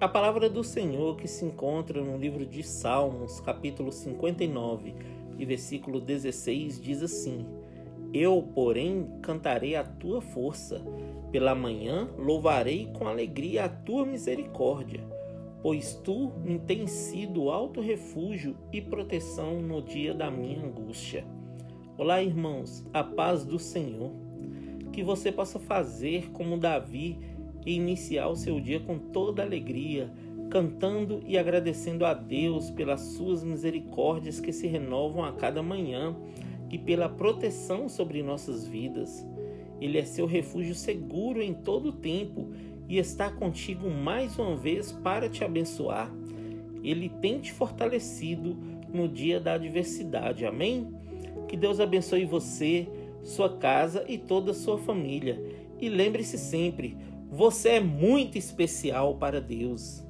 A palavra do Senhor que se encontra no livro de Salmos, capítulo 59, e versículo 16 diz assim: Eu, porém, cantarei a tua força, pela manhã louvarei com alegria a tua misericórdia, pois tu me tens sido alto refúgio e proteção no dia da minha angústia. Olá, irmãos, a paz do Senhor. Que você possa fazer como Davi e iniciar o seu dia com toda alegria, cantando e agradecendo a Deus pelas suas misericórdias que se renovam a cada manhã e pela proteção sobre nossas vidas. Ele é seu refúgio seguro em todo o tempo e está contigo mais uma vez para te abençoar. Ele tem te fortalecido no dia da adversidade. Amém? Que Deus abençoe você, sua casa e toda a sua família. E lembre-se sempre, você é muito especial para Deus.